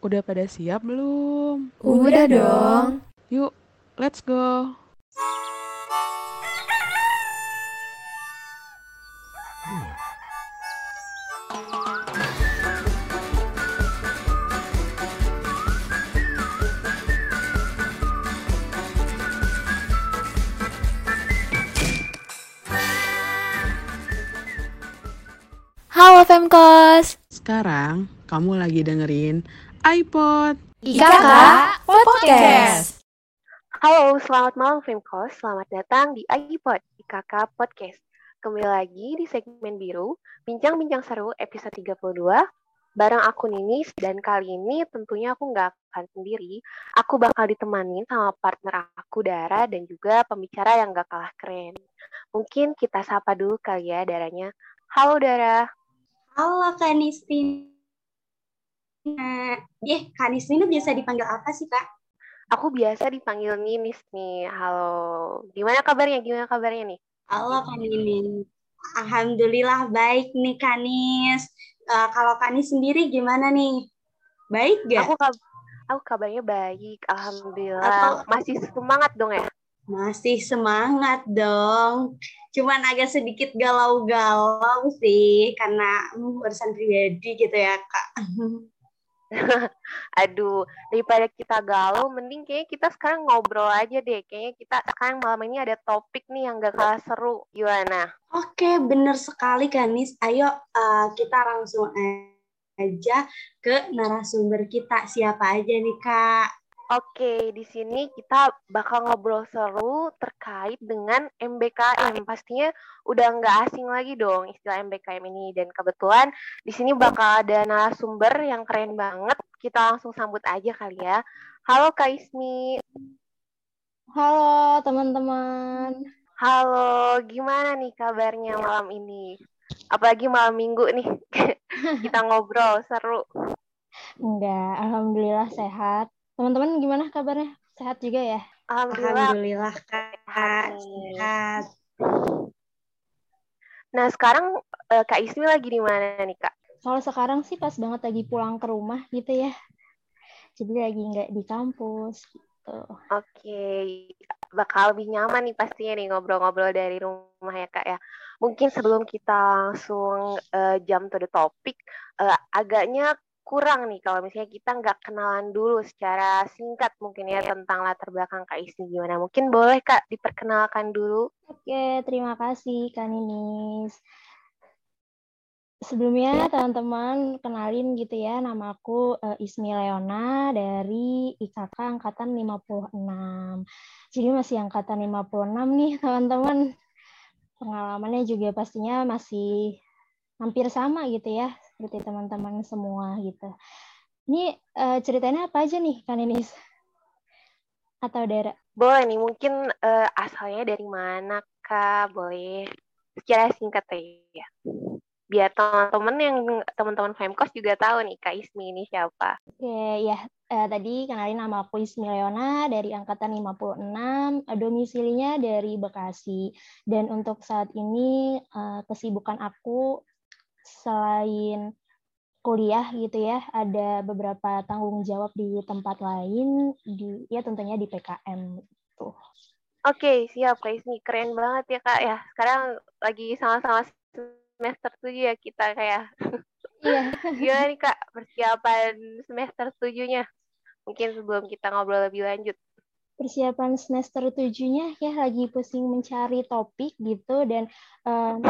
Udah pada siap belum? Udah dong. Yuk, let's go. Halo Femkos. Sekarang kamu lagi dengerin iPod. IKK Podcast. Halo, selamat malam Femkos. Selamat datang di iPod IKK Podcast. Kembali lagi di segmen biru, bincang-bincang seru episode 32. Bareng aku Ninis, dan kali ini tentunya aku nggak akan sendiri. Aku bakal ditemani sama partner aku, Dara, dan juga pembicara yang nggak kalah keren. Mungkin kita sapa dulu kali ya, Daranya. Halo, Dara. Halo Kak Nisrin. Eh, Kak Nisrin biasa dipanggil apa sih, Kak? Aku biasa dipanggil Ninis nih. Halo. Gimana kabarnya? Gimana kabarnya nih? Halo Kak Ninis. Alhamdulillah baik nih Kak Nis. Eh, kalau Kak Nis sendiri gimana nih? Baik gak? Aku kab aku kabarnya baik, alhamdulillah. Atau- Masih semangat dong ya? Masih semangat dong. Cuman agak sedikit galau-galau sih karena hmm, urusan pribadi gitu ya, Kak. Aduh, daripada kita galau, mending kayaknya kita sekarang ngobrol aja deh. Kayaknya kita sekarang malam ini ada topik nih yang gak kalah seru. Gimana? Oke, bener sekali Kak Nis. Ayo eh, kita langsung aja ke narasumber kita. Siapa aja nih, Kak? Oke, di sini kita bakal ngobrol seru terkait dengan MBKM. Pastinya udah nggak asing lagi dong istilah MBKM ini. Dan kebetulan di sini bakal ada narasumber yang keren banget. Kita langsung sambut aja kali ya. Halo Kak Ismi. Halo teman-teman. Halo, gimana nih kabarnya malam ini? Apalagi malam minggu nih. kita ngobrol seru. Enggak, alhamdulillah sehat. Teman-teman gimana kabarnya? Sehat juga ya? Alhamdulillah. Alhamdulillah, Kak. Sehat. Nah, sekarang eh, Kak Ismi lagi di mana nih, Kak? Kalau sekarang sih pas banget lagi pulang ke rumah gitu ya. Jadi lagi nggak di kampus gitu. Oke, bakal lebih nyaman nih pastinya nih ngobrol-ngobrol dari rumah ya Kak ya. Mungkin sebelum kita langsung eh, jump to the topic, eh, agaknya kurang nih kalau misalnya kita nggak kenalan dulu secara singkat mungkin ya tentang latar belakang Kak Ismi gimana. Mungkin boleh Kak diperkenalkan dulu. Oke, terima kasih Kak Ninis. Sebelumnya teman-teman kenalin gitu ya, nama aku eh, Ismi Leona dari IKK Angkatan 56. Jadi masih Angkatan 56 nih teman-teman. Pengalamannya juga pastinya masih hampir sama gitu ya, seperti teman-teman semua gitu. Ini eh, ceritanya apa aja nih Kak Ninis? Atau Dara? Boleh nih mungkin eh, asalnya dari mana Kak? Boleh secara singkat ya. Biar teman-teman yang teman-teman Femkos juga tahu nih Kak Ismi ini siapa. Oke, ya eh, tadi kenalin nama aku Ismi Leona dari angkatan 56, eh, domisilinya dari Bekasi. Dan untuk saat ini eh, kesibukan aku selain kuliah gitu ya, ada beberapa tanggung jawab di tempat lain di ya tentunya di PKM gitu. Oke, siap Kak Ismi. Keren banget ya Kak ya. Sekarang lagi sama-sama semester 7 ya kita kayak. Iya. Gimana nih Kak persiapan semester 7-nya? Mungkin sebelum kita ngobrol lebih lanjut. Persiapan semester tujuhnya ya lagi pusing mencari topik gitu dan em,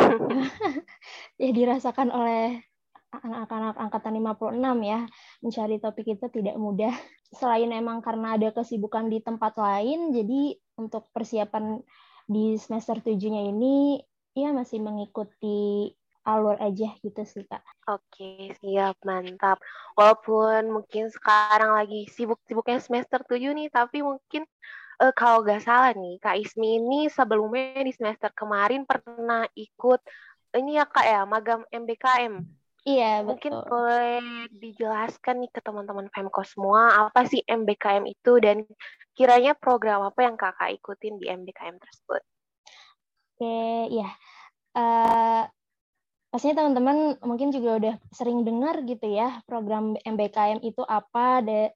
ya dirasakan oleh anak-anak angkatan 56 ya mencari topik itu tidak mudah. Selain emang karena ada kesibukan di tempat lain jadi untuk persiapan di semester tujuhnya ini ya masih mengikuti alur aja gitu sih kak Oke, siap. Mantap. Walaupun mungkin sekarang lagi sibuk-sibuknya semester 7 nih, tapi mungkin eh, kalau nggak salah nih, Kak Ismi ini sebelumnya di semester kemarin pernah ikut ini ya Kak ya, magam MBKM. iya Mungkin betul boleh dijelaskan nih ke teman-teman Femkos semua, apa sih MBKM itu dan kiranya program apa yang kakak ikutin di MBKM tersebut? Oke, ya. Eh, pastinya teman-teman mungkin juga udah sering dengar gitu ya program MBKM itu apa, ada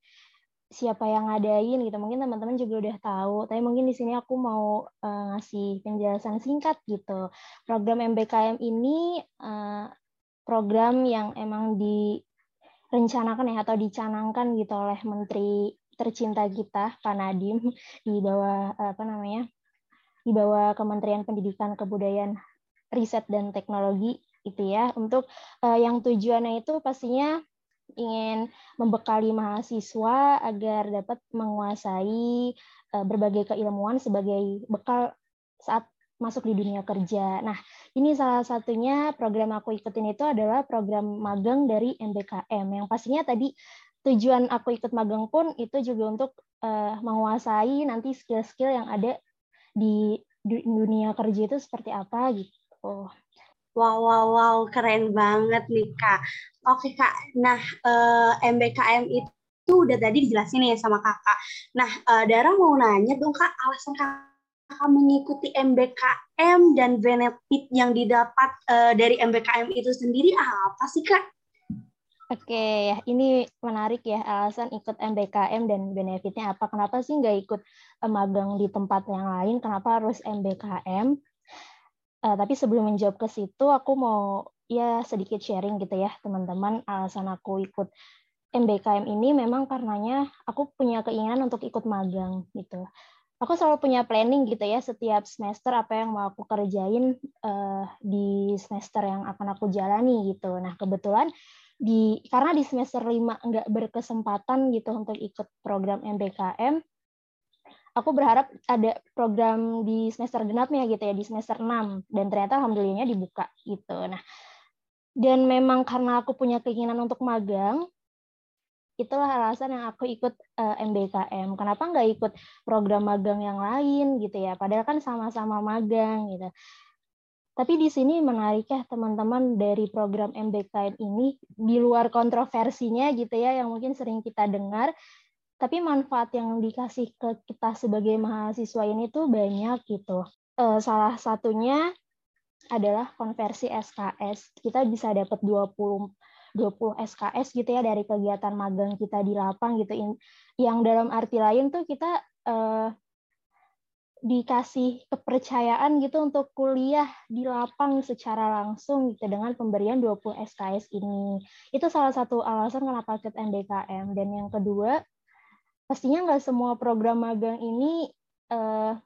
siapa yang ngadain gitu. Mungkin teman-teman juga udah tahu, tapi mungkin di sini aku mau uh, ngasih penjelasan singkat gitu. Program MBKM ini uh, program yang emang direncanakan ya atau dicanangkan gitu oleh Menteri tercinta kita Pak Nadiem di bawah apa namanya? di bawah Kementerian Pendidikan Kebudayaan Riset dan Teknologi itu ya untuk uh, yang tujuannya itu pastinya ingin membekali mahasiswa agar dapat menguasai uh, berbagai keilmuan sebagai bekal saat masuk di dunia kerja. Nah, ini salah satunya program aku ikutin itu adalah program magang dari MBKM yang pastinya tadi tujuan aku ikut magang pun itu juga untuk uh, menguasai nanti skill-skill yang ada di dunia kerja itu seperti apa gitu. Wow, wow, wow, keren banget nih Kak. Oke Kak, nah eh, MBKM itu udah tadi dijelasin ya sama Kakak. Nah, eh, Dara mau nanya dong Kak, alasan Kakak mengikuti MBKM dan benefit yang didapat eh, dari MBKM itu sendiri apa sih Kak? Oke, ya ini menarik ya alasan ikut MBKM dan benefitnya apa? Kenapa sih nggak ikut magang di tempat yang lain? Kenapa harus MBKM? Uh, tapi sebelum menjawab ke situ, aku mau ya sedikit sharing gitu ya teman-teman alasan aku ikut MBKM ini memang karenanya aku punya keinginan untuk ikut magang gitu. Aku selalu punya planning gitu ya setiap semester apa yang mau aku kerjain uh, di semester yang akan aku jalani gitu. Nah kebetulan di karena di semester 5 nggak berkesempatan gitu untuk ikut program MBKM, aku berharap ada program di semester genapnya gitu ya di semester 6 dan ternyata alhamdulillahnya dibuka gitu. Nah, dan memang karena aku punya keinginan untuk magang, itulah alasan yang aku ikut uh, eh, MBKM. Kenapa nggak ikut program magang yang lain gitu ya? Padahal kan sama-sama magang gitu. Tapi di sini menarik ya teman-teman dari program MBKM ini di luar kontroversinya gitu ya yang mungkin sering kita dengar tapi manfaat yang dikasih ke kita sebagai mahasiswa ini tuh banyak gitu. Uh, salah satunya adalah konversi SKS. Kita bisa dapat 20 20 SKS gitu ya dari kegiatan magang kita di lapang gitu. Yang dalam arti lain tuh kita uh, dikasih kepercayaan gitu untuk kuliah di lapang secara langsung gitu dengan pemberian 20 SKS ini. Itu salah satu alasan kenapa ikut MBKM. Dan yang kedua, pastinya nggak semua program magang ini uh,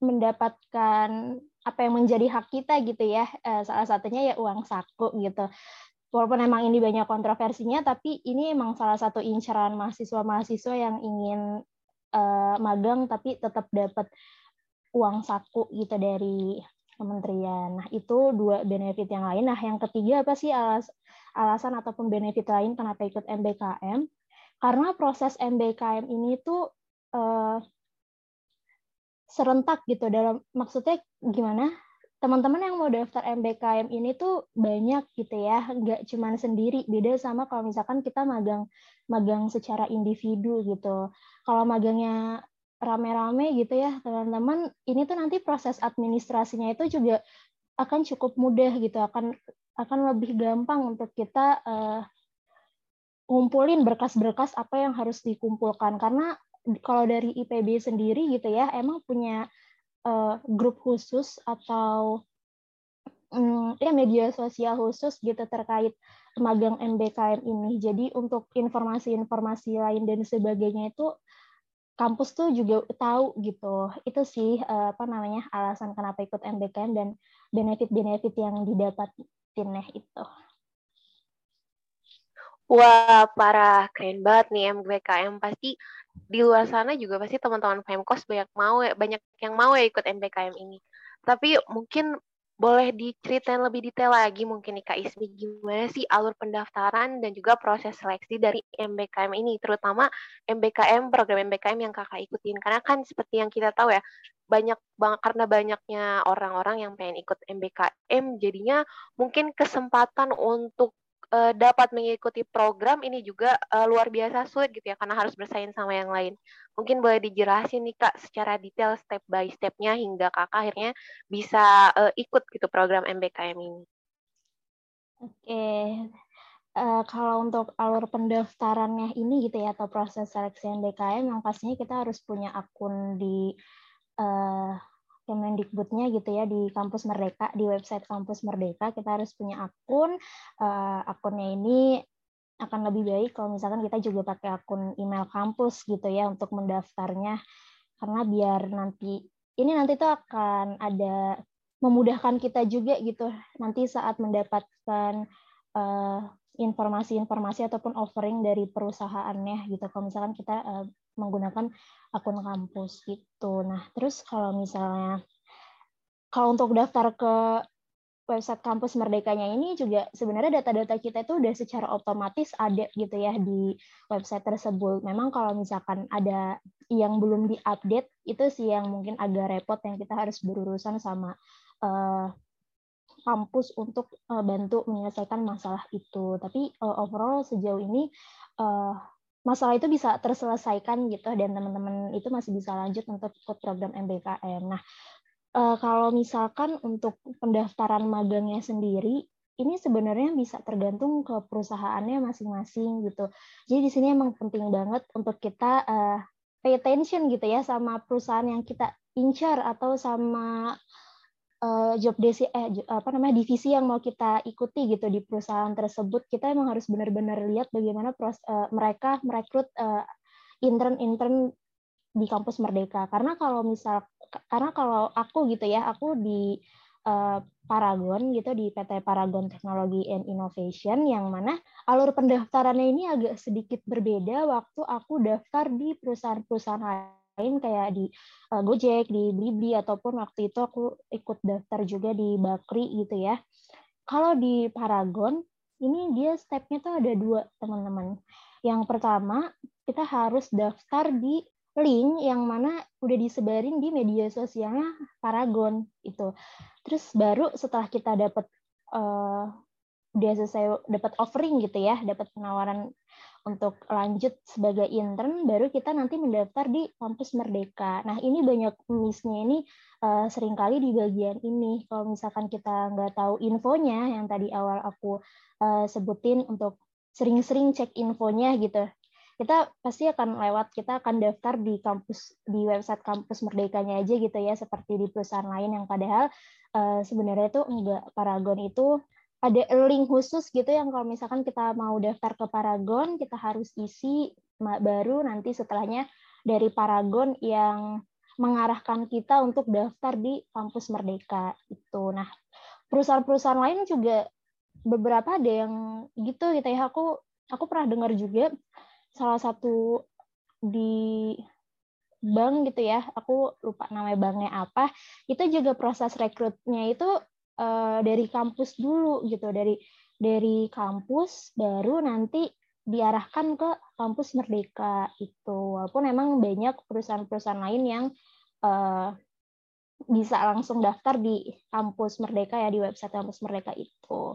mendapatkan apa yang menjadi hak kita gitu ya. Uh, salah satunya ya uang saku gitu. Walaupun emang ini banyak kontroversinya, tapi ini emang salah satu incaran mahasiswa-mahasiswa yang ingin uh, magang tapi tetap dapat uang saku gitu dari kementerian. Nah, itu dua benefit yang lain. Nah, yang ketiga apa sih alas, alasan ataupun benefit lain kenapa ikut MBKM? Karena proses MBKM ini tuh uh, serentak gitu dalam maksudnya gimana? Teman-teman yang mau daftar MBKM ini tuh banyak gitu ya nggak cuma sendiri. Beda sama kalau misalkan kita magang magang secara individu gitu. Kalau magangnya rame-rame gitu ya teman-teman ini tuh nanti proses administrasinya itu juga akan cukup mudah gitu akan akan lebih gampang untuk kita uh, ngumpulin berkas-berkas apa yang harus dikumpulkan karena kalau dari IPB sendiri gitu ya emang punya uh, grup khusus atau um, ya media sosial khusus gitu terkait magang MBKM ini. Jadi untuk informasi-informasi lain dan sebagainya itu kampus tuh juga tahu gitu. Itu sih uh, apa namanya alasan kenapa ikut MBKM dan benefit-benefit yang didapatin itu. Wah, parah. Keren banget nih MBKM. Pasti di luar sana juga pasti teman-teman Femkos banyak mau ya, banyak yang mau ya ikut MBKM ini. Tapi mungkin boleh diceritain lebih detail lagi mungkin nih Kak Ismi gimana sih alur pendaftaran dan juga proses seleksi dari MBKM ini terutama MBKM program MBKM yang Kakak ikutin karena kan seperti yang kita tahu ya banyak banget karena banyaknya orang-orang yang pengen ikut MBKM jadinya mungkin kesempatan untuk uh, dapat mengikuti program ini juga uh, luar biasa sulit gitu ya karena harus bersaing sama yang lain. Mungkin boleh dijelasin nih Kak secara detail step by stepnya hingga Kakak akhirnya bisa uh, ikut gitu program MBKM ini. Oke, uh, kalau untuk alur pendaftarannya ini gitu ya atau proses seleksi MBKM yang pastinya kita harus punya akun di uh, Kemendikbudnya gitu ya di kampus Merdeka di website kampus Merdeka kita harus punya akun uh, akunnya ini akan lebih baik kalau misalkan kita juga pakai akun email kampus gitu ya untuk mendaftarnya. Karena biar nanti ini nanti tuh akan ada memudahkan kita juga gitu. Nanti saat mendapatkan uh, informasi-informasi ataupun offering dari perusahaannya gitu kalau misalkan kita uh, menggunakan akun kampus gitu nah terus kalau misalnya kalau untuk daftar ke website kampus Merdekanya ini juga sebenarnya data-data kita itu udah secara otomatis ada gitu ya di website tersebut. Memang kalau misalkan ada yang belum diupdate itu sih yang mungkin agak repot yang kita harus berurusan sama uh, kampus untuk uh, bantu menyelesaikan masalah itu. Tapi uh, overall sejauh ini uh, masalah itu bisa terselesaikan gitu dan teman-teman itu masih bisa lanjut untuk ikut program MBKM. Nah, uh, kalau misalkan untuk pendaftaran magangnya sendiri ini sebenarnya bisa tergantung ke perusahaannya masing-masing gitu. Jadi di sini emang penting banget untuk kita uh, pay attention gitu ya sama perusahaan yang kita incar atau sama uh, job desi eh apa namanya divisi yang mau kita ikuti gitu di perusahaan tersebut. Kita emang harus benar-benar lihat bagaimana pros, uh, mereka merekrut uh, intern-intern di kampus Merdeka. Karena kalau misal karena kalau aku gitu ya, aku di uh, Paragon gitu di PT Paragon Teknologi and Innovation yang mana alur pendaftarannya ini agak sedikit berbeda waktu aku daftar di perusahaan-perusahaan lain kayak di uh, Gojek, di Blibli ataupun waktu itu aku ikut daftar juga di Bakri gitu ya. Kalau di Paragon ini dia stepnya tuh ada dua teman-teman. Yang pertama kita harus daftar di link yang mana udah disebarin di media sosialnya Paragon itu. Terus baru setelah kita dapat uh, udah selesai dapat offering gitu ya, dapat penawaran untuk lanjut sebagai intern, baru kita nanti mendaftar di kampus Merdeka. Nah ini banyak missnya ini uh, sering kali di bagian ini. Kalau misalkan kita nggak tahu infonya, yang tadi awal aku uh, sebutin untuk sering-sering cek infonya gitu kita pasti akan lewat kita akan daftar di kampus di website kampus merdekanya aja gitu ya seperti di perusahaan lain yang padahal uh, sebenarnya itu enggak Paragon itu ada link khusus gitu yang kalau misalkan kita mau daftar ke Paragon kita harus isi baru nanti setelahnya dari Paragon yang mengarahkan kita untuk daftar di kampus Merdeka itu. Nah, perusahaan-perusahaan lain juga beberapa ada yang gitu gitu ya. Aku aku pernah dengar juga salah satu di bank gitu ya, aku lupa namanya banknya apa, itu juga proses rekrutnya itu uh, dari kampus dulu gitu, dari dari kampus baru nanti diarahkan ke kampus Merdeka itu. Walaupun memang banyak perusahaan-perusahaan lain yang uh, bisa langsung daftar di kampus Merdeka ya di website kampus Merdeka itu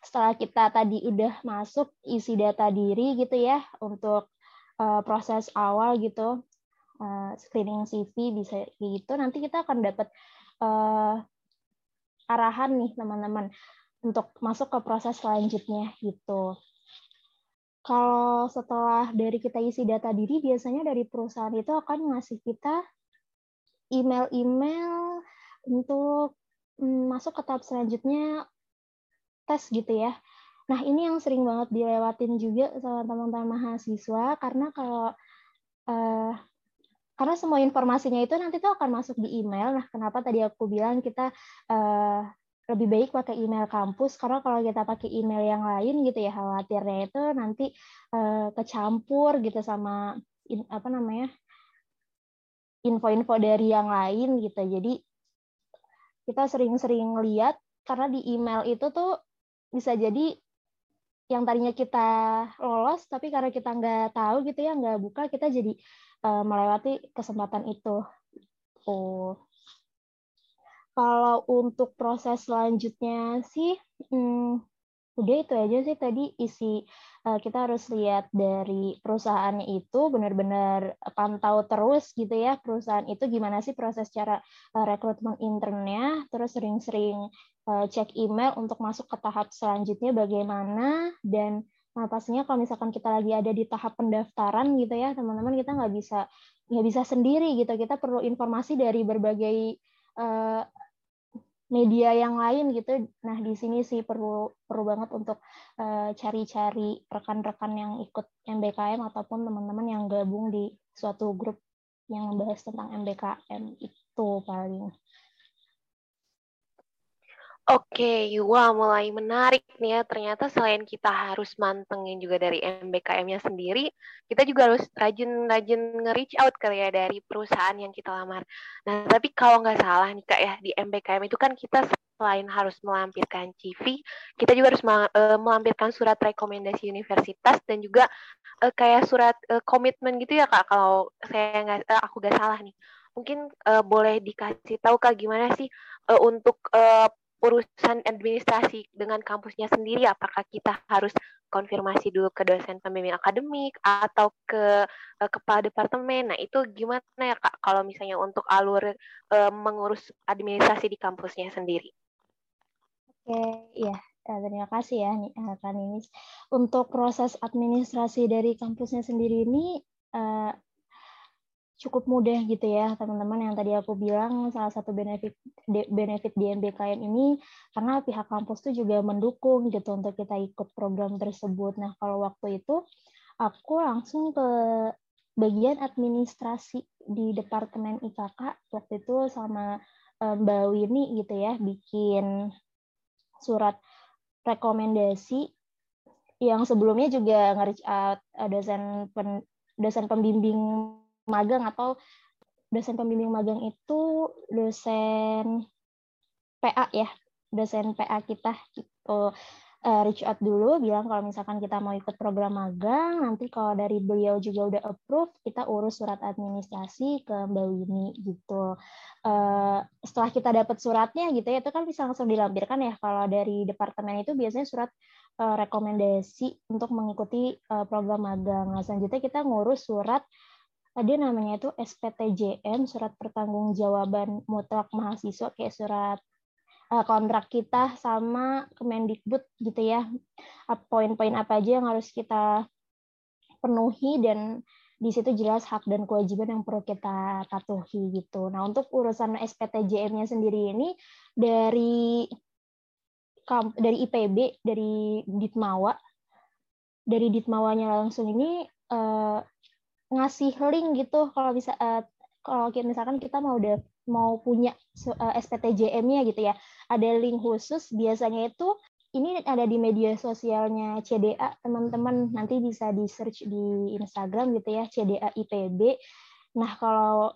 setelah kita tadi udah masuk isi data diri gitu ya untuk uh, proses awal gitu uh, screening CV bisa gitu nanti kita akan dapat uh, arahan nih teman-teman untuk masuk ke proses selanjutnya gitu. Kalau setelah dari kita isi data diri, biasanya dari perusahaan itu akan ngasih kita email-email untuk mm, masuk ke tahap selanjutnya tes gitu ya. Nah, ini yang sering banget dilewatin juga sama teman-teman mahasiswa karena kalau uh, karena semua informasinya itu nanti tuh akan masuk di email. Nah, kenapa tadi aku bilang kita uh, lebih baik pakai email kampus karena kalau kita pakai email yang lain gitu ya khawatirnya itu nanti uh, kecampur gitu sama in, apa namanya info-info dari yang lain gitu. Jadi kita sering-sering lihat karena di email itu tuh bisa jadi yang tadinya kita lolos tapi karena kita nggak tahu gitu ya nggak buka kita jadi uh, melewati kesempatan itu. Oh kalau untuk proses selanjutnya sih hmm, udah itu aja sih tadi isi uh, kita harus lihat dari perusahaannya itu benar-benar pantau terus gitu ya perusahaan itu gimana sih proses cara uh, rekrutmen internnya terus sering-sering uh, cek email untuk masuk ke tahap selanjutnya bagaimana dan Nah, pastinya kalau misalkan kita lagi ada di tahap pendaftaran gitu ya, teman-teman kita nggak bisa nggak bisa sendiri gitu. Kita perlu informasi dari berbagai uh, media yang lain gitu. Nah di sini sih perlu perlu banget untuk uh, cari-cari rekan-rekan yang ikut MBKM ataupun teman-teman yang gabung di suatu grup yang membahas tentang MBKM itu paling. Oke, wah mulai menarik nih ya. Ternyata selain kita harus mantengin juga dari MBKM-nya sendiri, kita juga harus rajin-rajin nge-reach out kali ya dari perusahaan yang kita lamar. Nah, tapi kalau nggak salah nih Kak ya, di MBKM itu kan kita selain harus melampirkan CV, kita juga harus eh, melampirkan surat rekomendasi universitas dan juga uh, kayak surat uh, komitmen gitu ya Kak, kalau saya nggak, aku nggak salah nih. Mungkin uh, boleh dikasih tahu Kak gimana sih uh, untuk uh, urusan administrasi dengan kampusnya sendiri apakah kita harus konfirmasi dulu ke dosen pembimbing akademik atau ke uh, kepala departemen. Nah, itu gimana ya Kak kalau misalnya untuk alur uh, mengurus administrasi di kampusnya sendiri? Oke, ya. Terima kasih ya, Kak Ninis. Untuk proses administrasi dari kampusnya sendiri ini uh, cukup mudah gitu ya teman-teman yang tadi aku bilang salah satu benefit benefit di ini karena pihak kampus tuh juga mendukung gitu untuk kita ikut program tersebut. Nah kalau waktu itu aku langsung ke bagian administrasi di departemen IKK waktu itu sama eh, Mbak Winnie gitu ya bikin surat rekomendasi yang sebelumnya juga nge-reach eh, dosen pen, dosen pembimbing magang atau dosen pembimbing magang itu dosen PA ya, dosen PA kita gitu. Uh, reach out dulu bilang kalau misalkan kita mau ikut program magang nanti kalau dari beliau juga udah approve kita urus surat administrasi ke Mbak Winnie gitu. Uh, setelah kita dapat suratnya gitu ya itu kan bisa langsung dilampirkan ya. Kalau dari departemen itu biasanya surat uh, rekomendasi untuk mengikuti program magang. Nah selanjutnya kita ngurus surat ada namanya itu SPTJM surat pertanggungjawaban mutlak mahasiswa kayak surat uh, kontrak kita sama Kemendikbud gitu ya poin-poin apa aja yang harus kita penuhi dan di situ jelas hak dan kewajiban yang perlu kita patuhi gitu. Nah untuk urusan SPTJM-nya sendiri ini dari dari IPB dari Ditmawa dari Ditmawanya langsung ini uh, ngasih link gitu kalau bisa uh, kalau misalkan kita mau udah mau punya uh, eh, SPTJM-nya gitu ya. Ada link khusus biasanya itu ini ada di media sosialnya CDA teman-teman. Nanti bisa di search di Instagram gitu ya CDA IPB nah kalau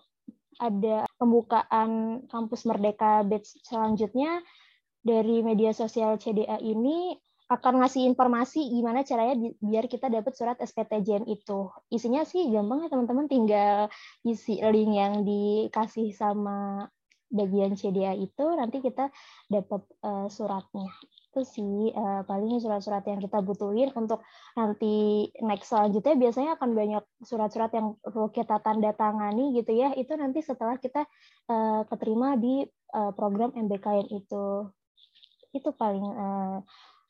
ada pembukaan kampus Merdeka batch selanjutnya dari media sosial CDA ini akan ngasih informasi gimana caranya biar kita dapat surat SPTJM itu. Isinya sih gampang ya teman-teman, tinggal isi link yang dikasih sama bagian CDA itu, nanti kita dapat uh, suratnya. Itu sih uh, paling surat-surat yang kita butuhin untuk nanti next selanjutnya biasanya akan banyak surat-surat yang perlu kita tanda tangani gitu ya. Itu nanti setelah kita uh, keterima di uh, program MBKN itu. Itu paling uh,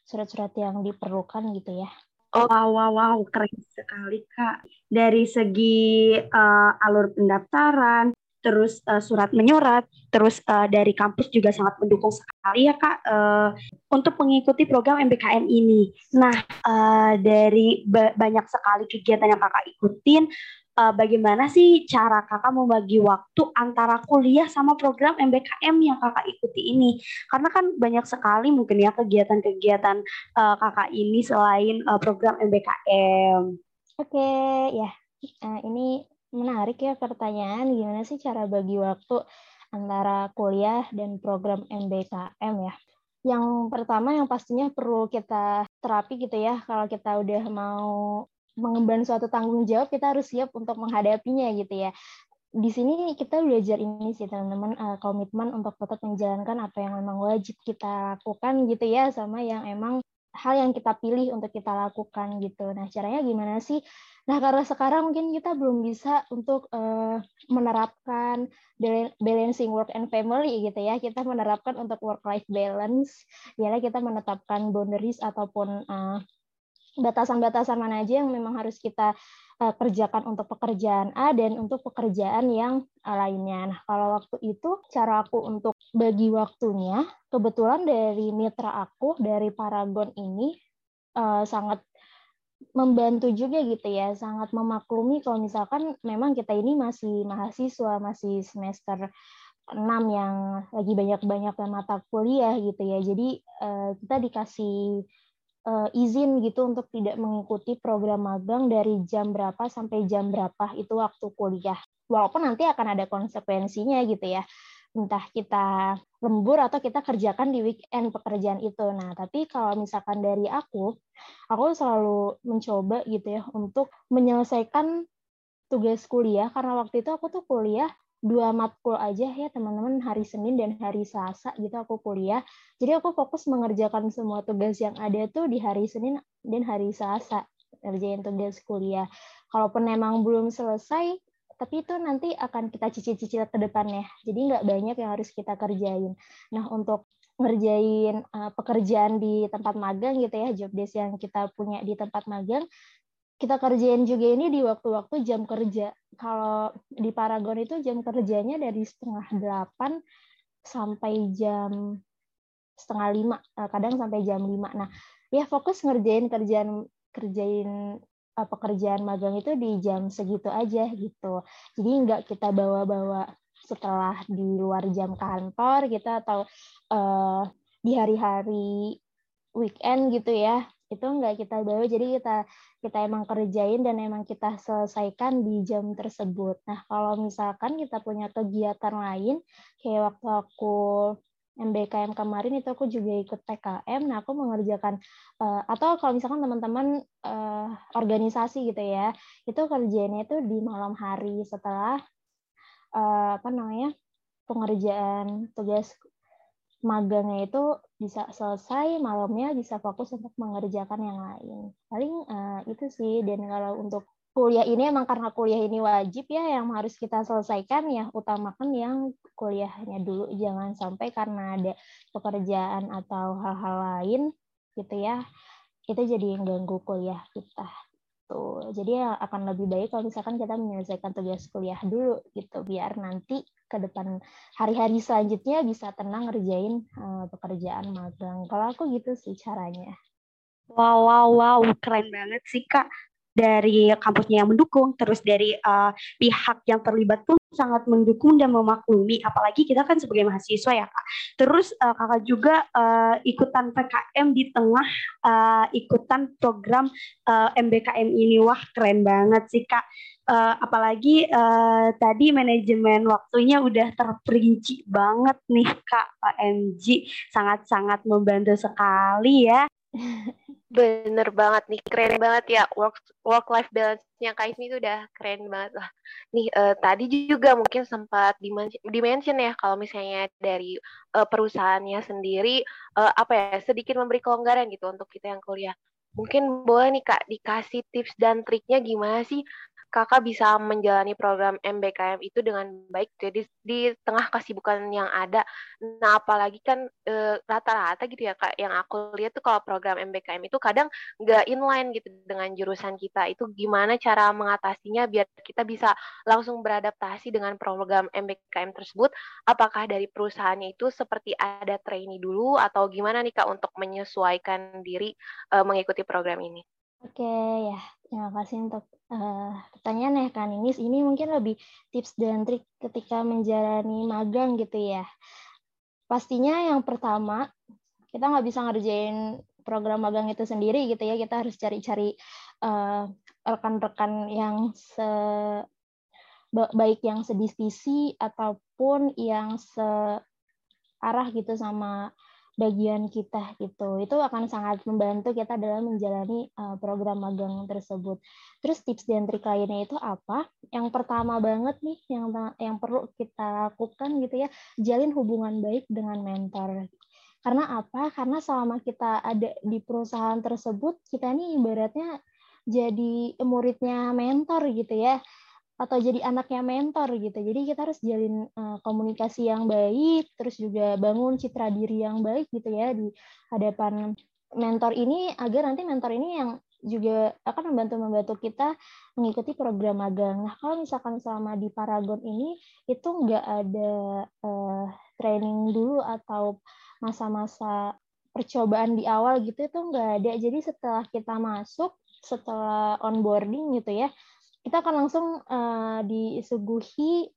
surat-surat yang diperlukan gitu ya. Oh, wow, wow, wow, keren sekali Kak. Dari segi uh, alur pendaftaran, terus uh, surat menyurat, terus uh, dari kampus juga sangat mendukung sekali ya Kak uh, untuk mengikuti program MBKM ini. Nah, uh, dari banyak sekali kegiatan yang Kakak ikutin, uh, bagaimana sih cara kakak membagi waktu antara kuliah sama program MBKM yang kakak ikuti ini? Karena kan banyak sekali mungkin ya kegiatan-kegiatan uh, kakak ini selain uh, program MBKM. Oke, ya uh, ini menarik ya pertanyaan. Gimana sih cara bagi waktu antara kuliah dan program MBKM ya? Yang pertama yang pastinya perlu kita terapi gitu ya kalau kita udah mau mengemban suatu tanggung jawab kita harus siap untuk menghadapinya gitu ya di sini kita belajar ini sih teman-teman uh, komitmen untuk tetap menjalankan apa yang memang wajib kita lakukan gitu ya sama yang emang hal yang kita pilih untuk kita lakukan gitu. Nah, caranya gimana sih? Nah, karena sekarang mungkin kita belum bisa untuk uh, menerapkan balancing work and family gitu ya. Kita menerapkan untuk work life balance, ya kita menetapkan boundaries ataupun uh, batasan-batasan mana aja yang memang harus kita uh, kerjakan untuk pekerjaan A dan untuk pekerjaan yang lainnya. Nah, kalau waktu itu cara aku untuk bagi waktunya, kebetulan dari mitra aku dari Paragon ini uh, sangat membantu juga gitu ya, sangat memaklumi kalau misalkan memang kita ini masih mahasiswa, masih semester 6 yang lagi banyak-banyak mata kuliah gitu ya. Jadi kita dikasih uh, izin gitu untuk tidak mengikuti program magang dari jam berapa sampai jam berapa itu waktu kuliah. Walaupun nanti akan ada konsekuensinya gitu ya. Entah kita lembur atau kita kerjakan di weekend pekerjaan itu. Nah, tapi kalau misalkan dari aku, aku selalu mencoba gitu ya untuk menyelesaikan tugas kuliah karena waktu itu aku tuh kuliah dua matkul aja ya teman-teman hari Senin dan hari Selasa gitu aku kuliah. Jadi aku fokus mengerjakan semua tugas yang ada tuh di hari Senin dan hari Selasa ngerjain tugas kuliah. Kalaupun memang belum selesai, tapi itu nanti akan kita cicil-cicil ke depannya. Jadi nggak banyak yang harus kita kerjain. Nah untuk ngerjain uh, pekerjaan di tempat magang gitu ya, job desk yang kita punya di tempat magang, kita kerjain juga ini di waktu-waktu jam kerja. Kalau di Paragon itu jam kerjanya dari setengah delapan sampai jam setengah lima, eh, kadang sampai jam lima. Nah, ya fokus ngerjain kerjaan kerjain eh, pekerjaan magang itu di jam segitu aja gitu. Jadi nggak kita bawa-bawa setelah di luar jam kantor kita atau uh, di hari-hari weekend gitu ya itu nggak kita bawa jadi kita kita emang kerjain dan emang kita selesaikan di jam tersebut. Nah kalau misalkan kita punya kegiatan lain kayak waktu aku MBKM kemarin itu aku juga ikut PKM, nah aku mengerjakan uh, atau kalau misalkan teman-teman uh, organisasi gitu ya, itu kerjanya itu di malam hari setelah uh, apa namanya pengerjaan tugas magangnya itu bisa selesai malamnya bisa fokus untuk mengerjakan yang lain. Paling uh, itu sih. Dan kalau untuk kuliah ini emang karena kuliah ini wajib ya yang harus kita selesaikan ya utamakan yang kuliahnya dulu. Jangan sampai karena ada pekerjaan atau hal-hal lain gitu ya itu jadi yang ganggu kuliah kita. Tuh. Jadi akan lebih baik kalau misalkan kita menyelesaikan tugas kuliah dulu gitu. Biar nanti ke depan hari-hari selanjutnya bisa tenang ngerjain uh, pekerjaan magang kalau aku gitu sih caranya wow wow wow keren banget sih kak dari kampusnya yang mendukung, terus dari uh, pihak yang terlibat pun sangat mendukung dan memaklumi. Apalagi kita kan sebagai mahasiswa ya kak. Terus uh, kakak juga uh, ikutan PKM di tengah uh, ikutan program uh, MBKM ini. Wah keren banget sih kak. Uh, apalagi uh, tadi manajemen waktunya udah terperinci banget nih kak Pak MG sangat-sangat membantu sekali ya Bener banget nih, keren banget ya work work life balance-nya Kak Ismi itu udah keren banget lah. Nih uh, tadi juga mungkin sempat dimention ya kalau misalnya dari uh, perusahaannya sendiri uh, apa ya sedikit memberi kelonggaran gitu untuk kita yang kuliah. Mungkin boleh nih Kak dikasih tips dan triknya gimana sih kakak bisa menjalani program MBKM itu dengan baik jadi di tengah kesibukan yang ada. Nah apalagi kan rata rata-rata gitu ya kak yang aku lihat tuh kalau program MBKM itu kadang nggak inline gitu dengan jurusan kita. Itu gimana cara mengatasinya biar kita bisa langsung beradaptasi dengan program MBKM tersebut? Apakah dari perusahaannya itu seperti ada trainee dulu atau gimana nih kak untuk menyesuaikan diri uh, mengikuti program ini Oke ya, terima kasih untuk uh, pertanyaan ya Kak Ninis. Ini mungkin lebih tips dan trik ketika menjalani magang gitu ya. Pastinya yang pertama, kita nggak bisa ngerjain program magang itu sendiri gitu ya. Kita harus cari-cari uh, rekan-rekan yang se baik yang sedivisi ataupun yang searah gitu sama bagian kita gitu. Itu akan sangat membantu kita dalam menjalani uh, program magang tersebut. Terus tips dan trik lainnya itu apa? Yang pertama banget nih yang yang perlu kita lakukan gitu ya, jalin hubungan baik dengan mentor. Karena apa? Karena selama kita ada di perusahaan tersebut, kita ini ibaratnya jadi muridnya mentor gitu ya atau jadi anaknya mentor gitu. Jadi kita harus jalin uh, komunikasi yang baik, terus juga bangun citra diri yang baik gitu ya di hadapan mentor ini agar nanti mentor ini yang juga akan membantu membantu kita mengikuti program magang. Nah, kalau misalkan selama di Paragon ini itu nggak ada uh, training dulu atau masa-masa percobaan di awal gitu itu nggak ada. Jadi setelah kita masuk, setelah onboarding gitu ya, kita akan langsung uh, disuguhi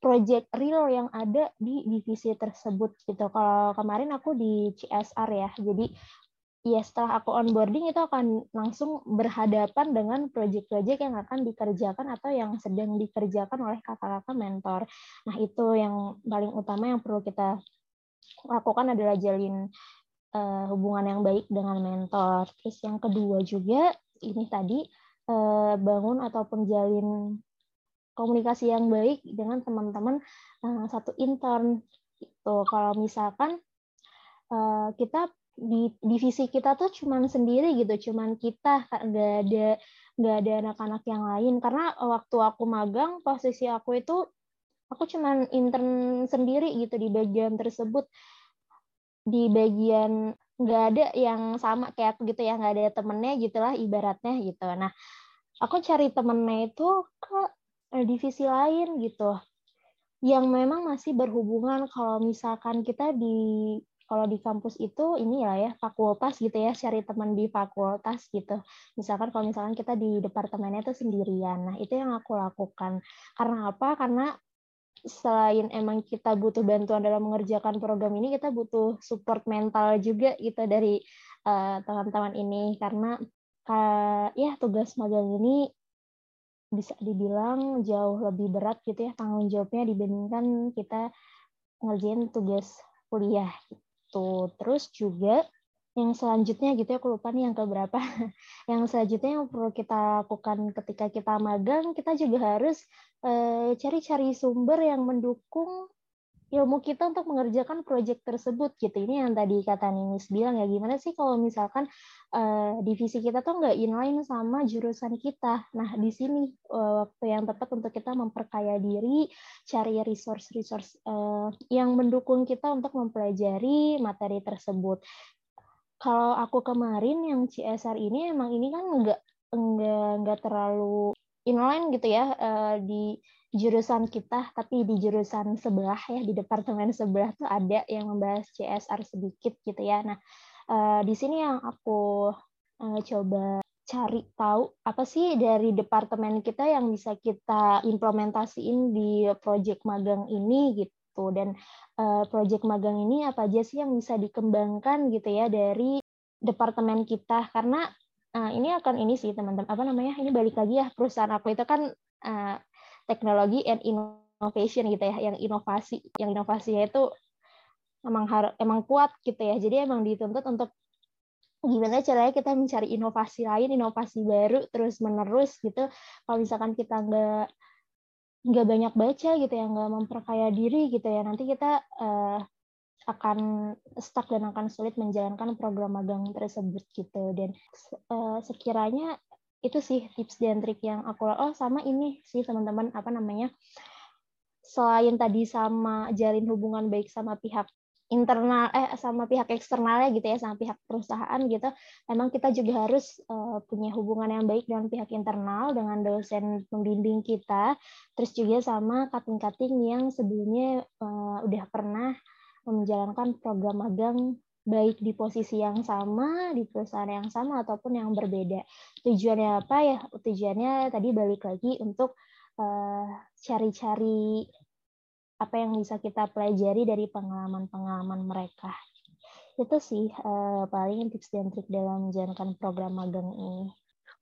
project real yang ada di divisi tersebut gitu. Kalau kemarin aku di CSR ya, jadi ya setelah aku onboarding itu akan langsung berhadapan dengan project-project yang akan dikerjakan atau yang sedang dikerjakan oleh kakak-kakak mentor. Nah itu yang paling utama yang perlu kita lakukan adalah jalin uh, hubungan yang baik dengan mentor. Terus yang kedua juga ini tadi Eh, bangun ataupun jalin komunikasi yang baik dengan teman-teman uh, satu intern itu kalau misalkan uh, kita di divisi kita tuh cuman sendiri gitu cuman kita nggak ada nggak ada anak-anak yang lain. Karena waktu aku magang posisi aku itu aku cuman intern sendiri gitu di bagian tersebut. Di bagian nggak ada yang sama kayak aku gitu ya nggak ada temennya gitulah ibaratnya gitu. Nah aku cari temennya itu ke eh, divisi lain gitu yang memang masih berhubungan. Kalau misalkan kita di kalau di kampus itu ini ya ya fakultas gitu ya cari teman di fakultas gitu. Misalkan kalau misalkan kita di departemennya itu sendirian. Nah itu yang aku lakukan. Karena apa? Karena selain emang kita butuh bantuan dalam mengerjakan program ini, kita butuh support mental juga gitu dari eh, teman-teman uh, ini karena uh, ya tugas magang ini bisa dibilang jauh lebih berat gitu ya tanggung jawabnya dibandingkan kita ngerjain tugas kuliah gitu. Terus juga yang selanjutnya gitu ya aku lupa nih yang keberapa. Yang selanjutnya yang perlu kita lakukan ketika kita magang kita juga harus eh, cari-cari sumber yang mendukung ilmu kita untuk mengerjakan proyek tersebut gitu. Ini yang tadi kata Ninis bilang ya gimana sih kalau misalkan uh, divisi kita tuh nggak inline sama jurusan kita? Nah di sini uh, waktu yang tepat untuk kita memperkaya diri cari resource-resource yang mendukung kita untuk mempelajari materi tersebut kalau aku kemarin yang CSR ini emang ini kan enggak enggak enggak terlalu inline gitu ya uh, di jurusan kita tapi di jurusan sebelah ya di departemen sebelah tuh ada yang membahas CSR sedikit gitu ya. Nah, uh, di sini yang aku uh, coba cari tahu apa sih dari departemen kita yang bisa kita implementasiin di project magang ini gitu dan uh, project magang ini apa aja sih yang bisa dikembangkan gitu ya dari departemen kita? Karena uh, ini akan ini sih teman-teman apa namanya ini balik lagi ya perusahaan aku itu kan uh, teknologi and innovation gitu ya yang inovasi yang inovasinya itu emang har emang kuat gitu ya. Jadi emang dituntut untuk gimana caranya kita mencari inovasi lain inovasi baru terus menerus gitu. Kalau misalkan kita nggak nggak banyak baca gitu ya nggak memperkaya diri gitu ya. Nanti kita uh, akan stuck dan akan sulit menjalankan program magang tersebut gitu. Dan uh, sekiranya itu sih tips dan trik yang aku oh sama ini sih teman-teman apa namanya selain tadi sama jalin hubungan baik sama pihak internal eh sama pihak eksternalnya gitu ya sama pihak perusahaan gitu emang kita juga harus uh, punya hubungan yang baik dengan pihak internal dengan dosen pembimbing kita terus juga sama kating-kating yang sebelumnya uh, udah pernah menjalankan program magang baik di posisi yang sama, di perusahaan yang sama ataupun yang berbeda. Tujuannya apa ya? Tujuannya tadi balik lagi untuk eh, cari-cari uh, apa yang bisa kita pelajari dari pengalaman-pengalaman mereka. Itu sih uh, paling tips dan trik dalam menjalankan program magang ini.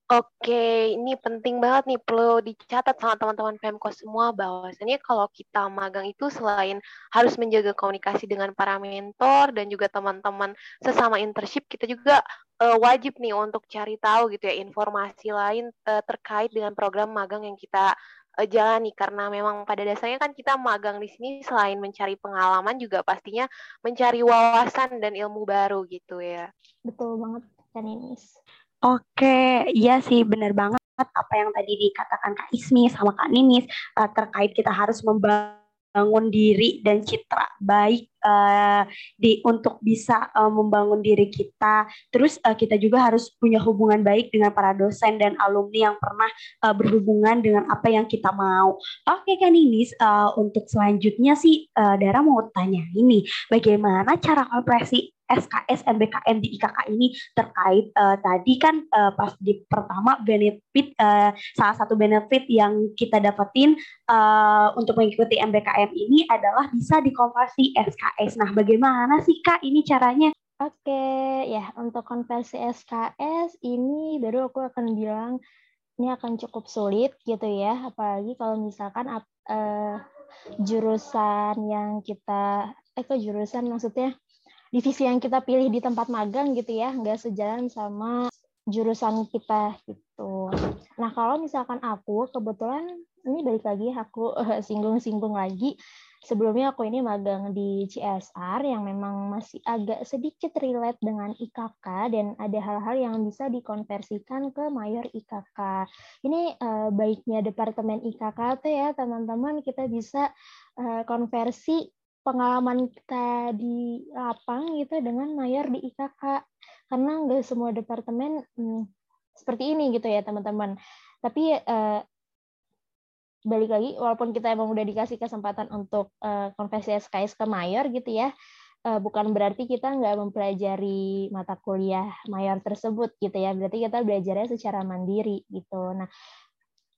Oke, ini penting banget nih perlu dicatat sama teman-teman Pemkos semua bahwasanya kalau kita magang itu selain harus menjaga komunikasi dengan para mentor dan juga teman-teman sesama internship, kita juga uh, wajib nih untuk cari tahu gitu ya informasi lain uh, terkait dengan program magang yang kita uh, jalani karena memang pada dasarnya kan kita magang di sini selain mencari pengalaman juga pastinya mencari wawasan dan ilmu baru gitu ya. Betul banget kan Ninis. Oke, iya sih benar banget apa yang tadi dikatakan Kak Ismi sama Kak Ninis uh, terkait kita harus membangun membangun diri dan citra baik uh, di untuk bisa uh, membangun diri kita. Terus uh, kita juga harus punya hubungan baik dengan para dosen dan alumni yang pernah uh, berhubungan dengan apa yang kita mau. Oke kan ini uh, untuk selanjutnya sih uh, Dara mau tanya ini bagaimana cara operasi SKS MBKM di IKK ini terkait uh, tadi kan uh, pas di pertama benefit uh, salah satu benefit yang kita dapetin uh, untuk mengikuti MBKM ini adalah bisa dikonversi SKS. Nah, bagaimana sih Kak ini caranya? Oke, ya untuk konversi SKS ini baru aku akan bilang ini akan cukup sulit gitu ya, apalagi kalau misalkan uh, jurusan yang kita eh kok jurusan maksudnya divisi yang kita pilih di tempat magang gitu ya nggak sejalan sama jurusan kita gitu. Nah kalau misalkan aku kebetulan ini balik lagi aku singgung-singgung lagi sebelumnya aku ini magang di CSR yang memang masih agak sedikit relate dengan IKK dan ada hal-hal yang bisa dikonversikan ke mayor IKK. Ini uh, baiknya departemen IKK tuh ya teman-teman kita bisa uh, konversi pengalaman kita di lapang gitu dengan mayor di IKK karena nggak semua departemen hmm, seperti ini gitu ya teman-teman. Tapi eh, balik lagi walaupun kita emang udah dikasih kesempatan untuk eh, konversi SKS ke mayor gitu ya eh, bukan berarti kita nggak mempelajari mata kuliah mayor tersebut gitu ya. Berarti kita belajarnya secara mandiri gitu. Nah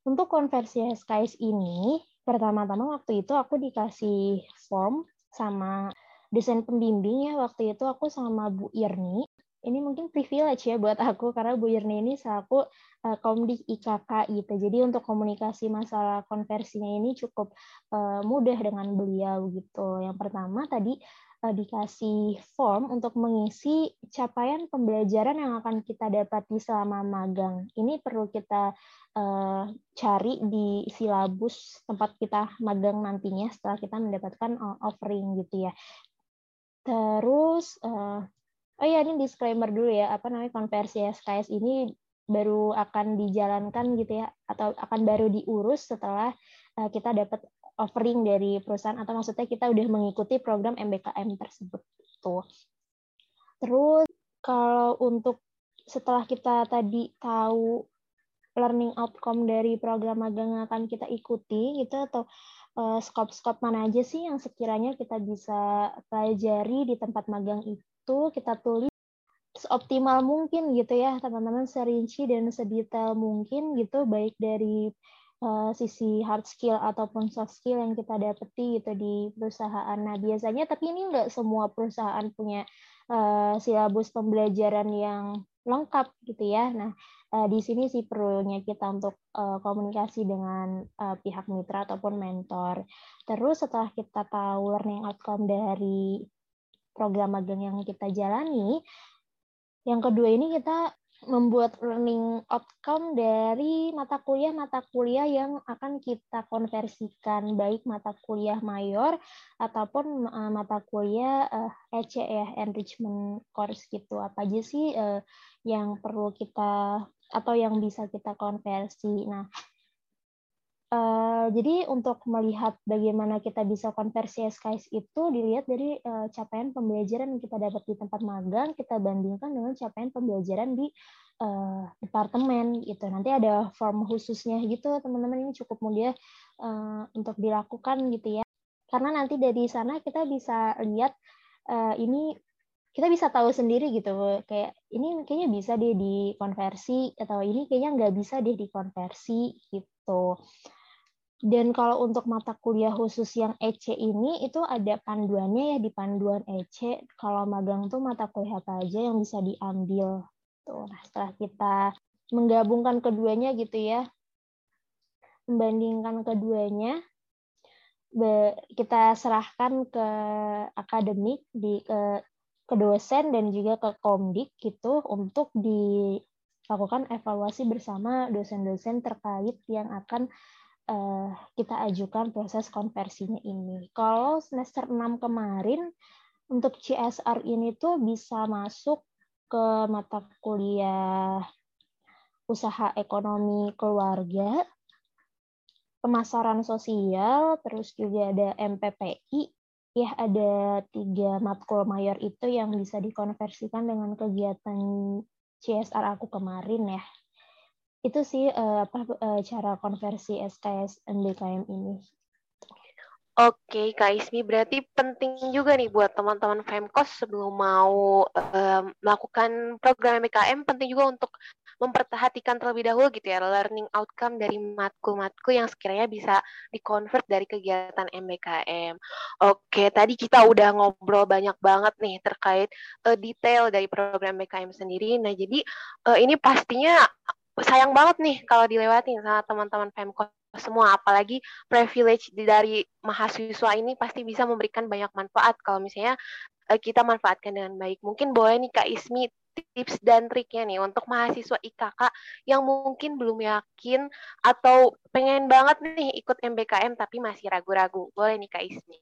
untuk konversi SKS ini pertama-tama waktu itu aku dikasih form sama desain pembimbing ya waktu itu aku sama Bu Irni ini mungkin privilege ya buat aku karena Bu Irni ini selaku uh, komdik IKK gitu. Jadi untuk komunikasi masalah konversinya ini cukup uh, mudah dengan beliau gitu. Yang pertama tadi dikasih form untuk mengisi capaian pembelajaran yang akan kita dapati selama magang. Ini perlu kita uh, cari di silabus tempat kita magang nantinya setelah kita mendapatkan offering gitu ya. Terus uh, Oh iya, ini disclaimer dulu ya, apa namanya konversi SKS ini baru akan dijalankan gitu ya, atau akan baru diurus setelah kita dapat offering dari perusahaan atau maksudnya kita udah mengikuti program MBKM tersebut. Tuh. Terus kalau untuk setelah kita tadi tahu learning outcome dari program magang yang akan kita ikuti gitu atau uh, scope-scope mana aja sih yang sekiranya kita bisa pelajari di tempat magang itu kita tulis seoptimal mungkin gitu ya teman-teman serinci dan sedetail mungkin gitu baik dari uh, sisi hard skill ataupun soft skill yang kita dapeti gitu di perusahaan. Nah biasanya tapi ini enggak semua perusahaan punya uh, silabus pembelajaran yang lengkap gitu ya. Nah uh, di sini sih perlunya kita untuk uh, komunikasi dengan uh, pihak mitra ataupun mentor. Terus setelah kita tahu learning outcome dari program magang yang kita jalani. Yang kedua ini kita membuat learning outcome dari mata kuliah-mata kuliah yang akan kita konversikan baik mata kuliah mayor ataupun uh, mata kuliah uh, eh, EC ya enrichment course gitu apa aja sih uh, yang perlu kita atau yang bisa kita konversi. Nah, Uh, jadi untuk melihat bagaimana kita bisa konversi SKS itu dilihat dari uh, capaian pembelajaran yang kita dapat di tempat magang kita bandingkan dengan capaian pembelajaran di uh, departemen gitu. Nanti ada form khususnya gitu teman-teman ini cukup mudah uh, untuk dilakukan gitu ya. Karena nanti dari sana kita bisa lihat uh, ini kita bisa tahu sendiri gitu kayak ini kayaknya bisa deh dikonversi atau ini kayaknya nggak bisa deh dikonversi gitu. Dan kalau untuk mata kuliah khusus yang EC ini itu ada panduannya ya di panduan EC. Kalau magang tuh mata kuliah apa aja yang bisa diambil. Tuh, nah, setelah kita menggabungkan keduanya gitu ya, membandingkan keduanya, kita serahkan ke akademik di ke, ke dosen dan juga ke komdik gitu untuk dilakukan evaluasi bersama dosen-dosen terkait yang akan uh, kita ajukan proses konversinya ini. Kalau semester 6 kemarin untuk CSR ini tuh bisa masuk ke mata kuliah usaha ekonomi keluarga, pemasaran sosial, terus juga ada MPPI, ya ada tiga matkul mayor itu yang bisa dikonversikan dengan kegiatan CSR aku kemarin ya itu sih uh, apa uh, cara konversi SKS MBKM ini. Oke, Kak Ismi, berarti penting juga nih buat teman-teman Femkos sebelum mau uh, melakukan program MBKM, penting juga untuk memperhatikan terlebih dahulu gitu ya, learning outcome dari matkul-matkul yang sekiranya bisa dikonvert dari kegiatan MBKM. Oke, tadi kita udah ngobrol banyak banget nih terkait uh, detail dari program MBKM sendiri. Nah, jadi uh, ini pastinya sayang banget nih kalau dilewatin sama teman-teman Pemkot semua apalagi privilege dari mahasiswa ini pasti bisa memberikan banyak manfaat kalau misalnya eh, kita manfaatkan dengan baik. Mungkin boleh nih Kak Ismi tips dan triknya nih untuk mahasiswa IKK yang mungkin belum yakin atau pengen banget nih ikut MBKM tapi masih ragu-ragu. Boleh nih Kak Ismi.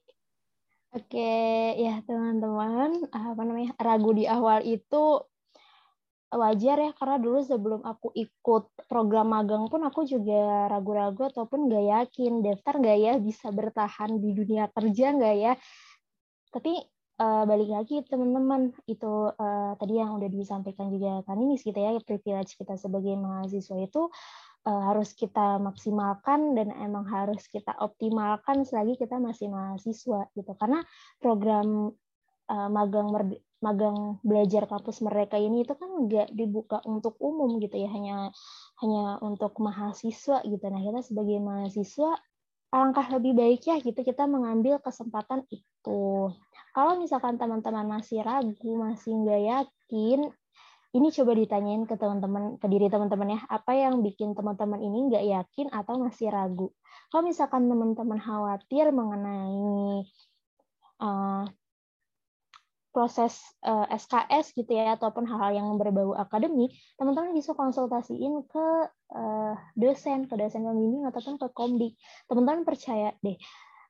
Oke, ya teman-teman, apa namanya? Ragu di awal itu wajar ya karena dulu sebelum aku ikut program magang pun aku juga ragu-ragu ataupun nggak yakin daftar nggak ya bisa bertahan di dunia kerja nggak ya. Tapi uh, balik lagi teman-teman itu uh, tadi yang udah disampaikan juga kan ini kita ya privilege kita sebagai mahasiswa itu uh, harus kita maksimalkan dan emang harus kita optimalkan selagi kita masih mahasiswa gitu. Karena program magang magang belajar kampus mereka ini itu kan nggak dibuka untuk umum gitu ya hanya hanya untuk mahasiswa gitu. Nah kita sebagai mahasiswa alangkah lebih baik ya gitu kita mengambil kesempatan itu. Kalau misalkan teman-teman masih ragu masih nggak yakin ini coba ditanyain ke teman-teman ke diri teman-teman ya. Apa yang bikin teman-teman ini nggak yakin atau masih ragu? Kalau misalkan teman-teman khawatir mengenai uh, proses uh, eh, SKS gitu ya ataupun hal-hal yang berbau akademik, teman-teman bisa konsultasiin ke uh, dosen, ke dosen pembimbing ataupun ke komdik. Teman-teman percaya deh,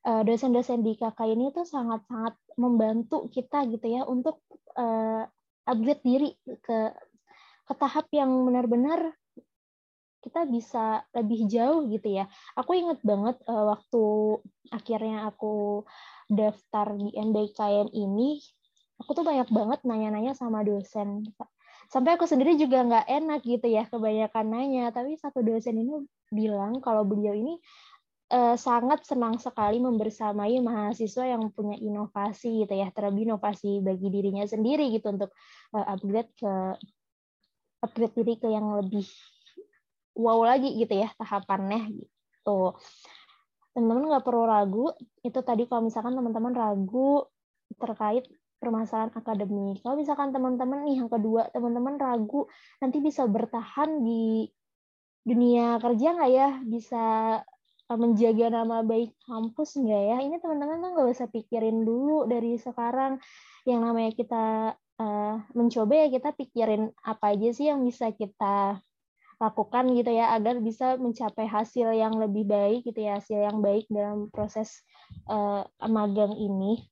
uh, dosen-dosen di KK ini tuh sangat-sangat membantu kita gitu ya untuk uh, upgrade diri ke ke tahap yang benar-benar kita bisa lebih jauh gitu ya. Aku inget banget uh, waktu akhirnya aku daftar di MBKM ini aku tuh banyak banget nanya-nanya sama dosen sampai aku sendiri juga nggak enak gitu ya kebanyakan nanya. Tapi satu dosen ini bilang kalau beliau ini uh, sangat senang sekali membersamai mahasiswa yang punya inovasi gitu ya terlebih inovasi bagi dirinya sendiri gitu untuk uh, upgrade ke upgrade diri ke yang lebih wow lagi gitu ya tahapannya gitu. Teman-teman nggak perlu ragu itu tadi kalau misalkan teman-teman ragu terkait permasalahan akademik. Kalau misalkan teman-teman nih yang kedua, teman-teman ragu nanti bisa bertahan di dunia kerja nggak ya? Bisa eh, menjaga nama baik kampus nggak ya? Ini teman-teman tuh nggak usah pikirin dulu dari sekarang. Yang namanya kita uh, mencoba ya kita pikirin apa aja sih yang bisa kita lakukan gitu ya agar bisa mencapai hasil yang lebih baik gitu ya hasil yang baik dalam proses uh, magang ini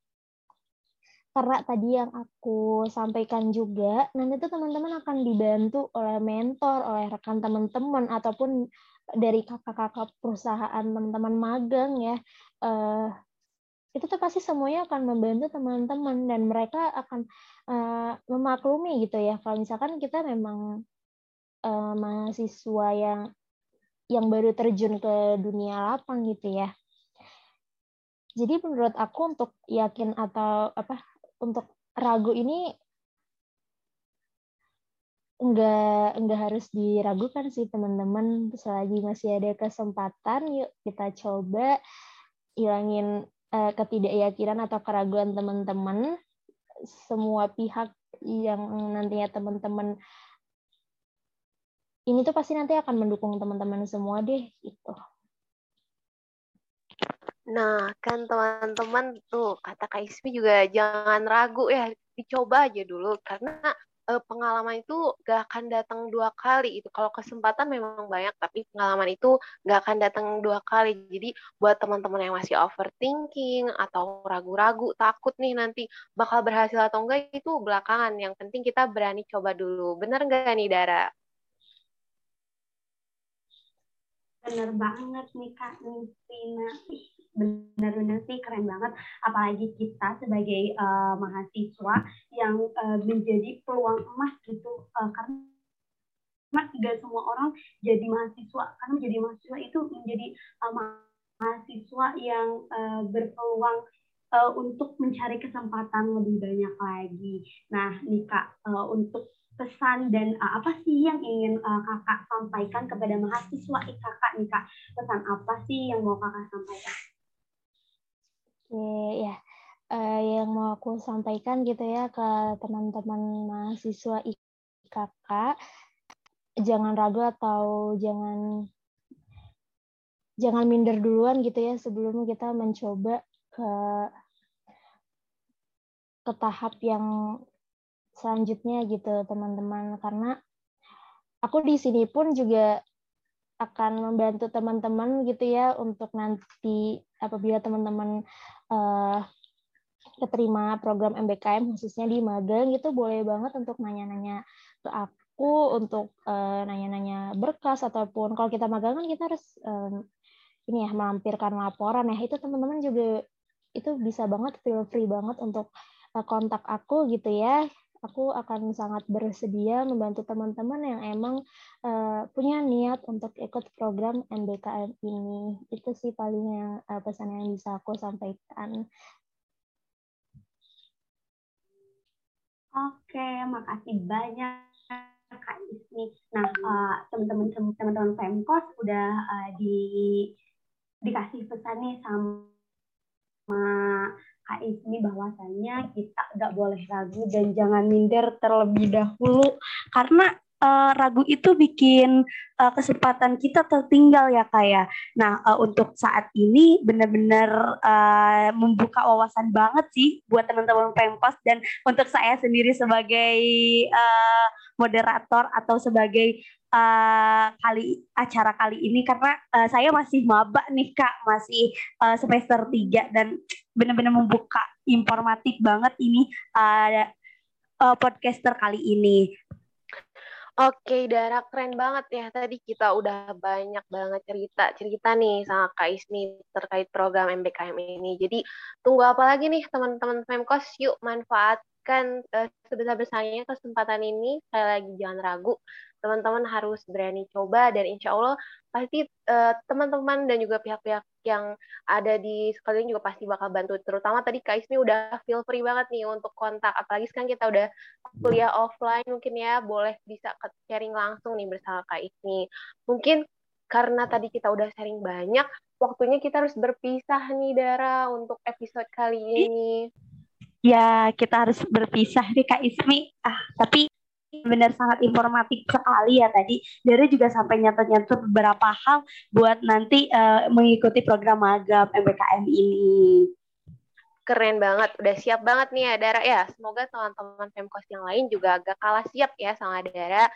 karena tadi yang aku sampaikan juga, nanti tuh teman-teman akan dibantu oleh mentor, oleh rekan teman-teman, ataupun dari kakak-kakak perusahaan teman-teman magang ya. Uh, itu tuh pasti semuanya akan membantu teman-teman dan mereka akan uh, memaklumi gitu ya. Kalau misalkan kita memang uh, mahasiswa yang yang baru terjun ke dunia lapang gitu ya. Jadi menurut aku untuk yakin atau apa untuk ragu ini enggak enggak harus diragukan sih teman-teman selagi masih ada kesempatan yuk kita coba hilangin uh, ketidakyakinan atau keraguan teman-teman semua pihak yang nantinya teman-teman ini tuh pasti nanti akan mendukung teman-teman semua deh gitu. Nah, kan teman-teman tuh kata Kak Ismi juga jangan ragu ya, dicoba aja dulu. Karena uh, pengalaman itu gak akan datang dua kali itu kalau kesempatan memang banyak tapi pengalaman itu gak akan datang dua kali. Jadi buat teman-teman yang masih overthinking atau ragu-ragu takut nih nanti bakal berhasil atau enggak itu belakangan. Yang penting kita berani coba dulu. Bener gak nih Dara? Bener banget nih Kak Nisrina benar-benar sih keren banget apalagi kita sebagai uh, mahasiswa yang uh, menjadi peluang emas gitu uh, karena tidak semua orang jadi mahasiswa karena menjadi mahasiswa itu menjadi uh, mahasiswa yang uh, berpeluang uh, untuk mencari kesempatan lebih banyak lagi. Nah, nih Kak, uh, untuk pesan dan uh, apa sih yang ingin uh, kakak sampaikan kepada mahasiswa IKK nih kak? Pesan apa sih yang mau kakak sampaikan? Oke, ya. Uh, yang mau aku sampaikan gitu ya ke teman-teman mahasiswa IKK, jangan ragu atau jangan jangan minder duluan gitu ya sebelum kita mencoba ke ke tahap yang selanjutnya gitu teman-teman karena aku di sini pun juga akan membantu teman-teman gitu ya untuk nanti apabila teman-teman uh, keterima program MBKM khususnya di magang itu boleh banget untuk nanya-nanya ke aku untuk nanya nanya-nanya berkas ataupun kalau kita magang kan kita harus um, ini ya melampirkan laporan ya. Itu teman-teman juga itu bisa banget feel free banget untuk uh, kontak aku gitu ya aku akan sangat bersedia membantu teman-teman yang emang uh, punya niat untuk ikut program MBKM ini. Itu sih paling yang uh, pesan yang bisa aku sampaikan. Oke, makasih banyak Kak Ismi. Nah, uh, teman-teman teman-teman Pemkos udah uh, di dikasih pesan nih sama Ismi bahwasannya kita nggak boleh ragu dan jangan minder terlebih dahulu karena uh, ragu itu bikin uh, kesempatan kita tertinggal ya kak ya. Nah uh, untuk saat ini benar-benar uh, membuka wawasan banget sih buat teman-teman Pemkos dan untuk saya sendiri sebagai uh, moderator atau sebagai uh, kali acara kali ini karena uh, saya masih maba nih kak masih uh, semester 3 dan benar-benar membuka informatif banget ini uh, uh, podcaster kali ini. Oke, Dara keren banget ya. Tadi kita udah banyak banget cerita-cerita nih sama Kak Ismi terkait program MBKM ini. Jadi tunggu apa lagi nih teman-teman Pemkos? Yuk manfaatkan uh, sebesar-besarnya kesempatan ini. Saya lagi jangan ragu teman-teman harus berani coba dan insya Allah pasti uh, teman-teman dan juga pihak-pihak yang ada di sekeliling juga pasti bakal bantu. Terutama tadi Kak Ismi udah feel free banget nih untuk kontak apalagi sekarang kita udah kuliah offline mungkin ya boleh bisa sharing langsung nih bersama Kak Ismi. Mungkin karena tadi kita udah sharing banyak waktunya kita harus berpisah nih Dara untuk episode kali ini ya kita harus berpisah nih Kak Ismi ah tapi benar sangat informatif sekali ya tadi. Dari juga sampai nyatet-nyatet beberapa hal buat nanti uh, mengikuti program magang MBKM ini. Keren banget, udah siap banget nih ya Dara ya. Semoga teman-teman Pemkos yang lain juga agak kalah siap ya sama Dara.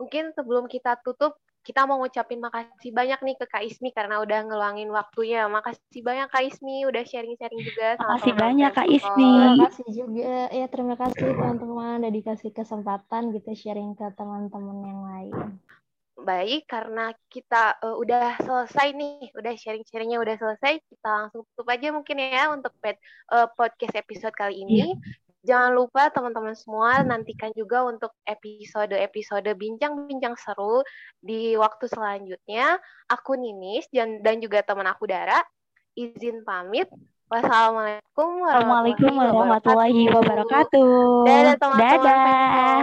Mungkin sebelum kita tutup, kita mau ngucapin makasih banyak nih ke Kak Ismi karena udah ngeluangin waktunya. Makasih banyak Kak Ismi udah sharing-sharing juga. Sama makasih banyak Kak Ismi. Terima kasih juga. Ya terima kasih teman-teman udah dikasih kesempatan gitu sharing ke teman-teman yang lain. Baik, karena kita uh, udah selesai nih, udah sharing-sharingnya udah selesai, kita langsung tutup aja mungkin ya untuk pet, uh, podcast episode kali ini. Yeah. Jangan lupa teman-teman semua nantikan juga untuk episode-episode bincang-bincang seru di waktu selanjutnya. Aku Ninis dan, dan juga teman aku Dara izin pamit. Wassalamualaikum warahmatullahi wabarakatuh. Dadah teman-teman. Dadah.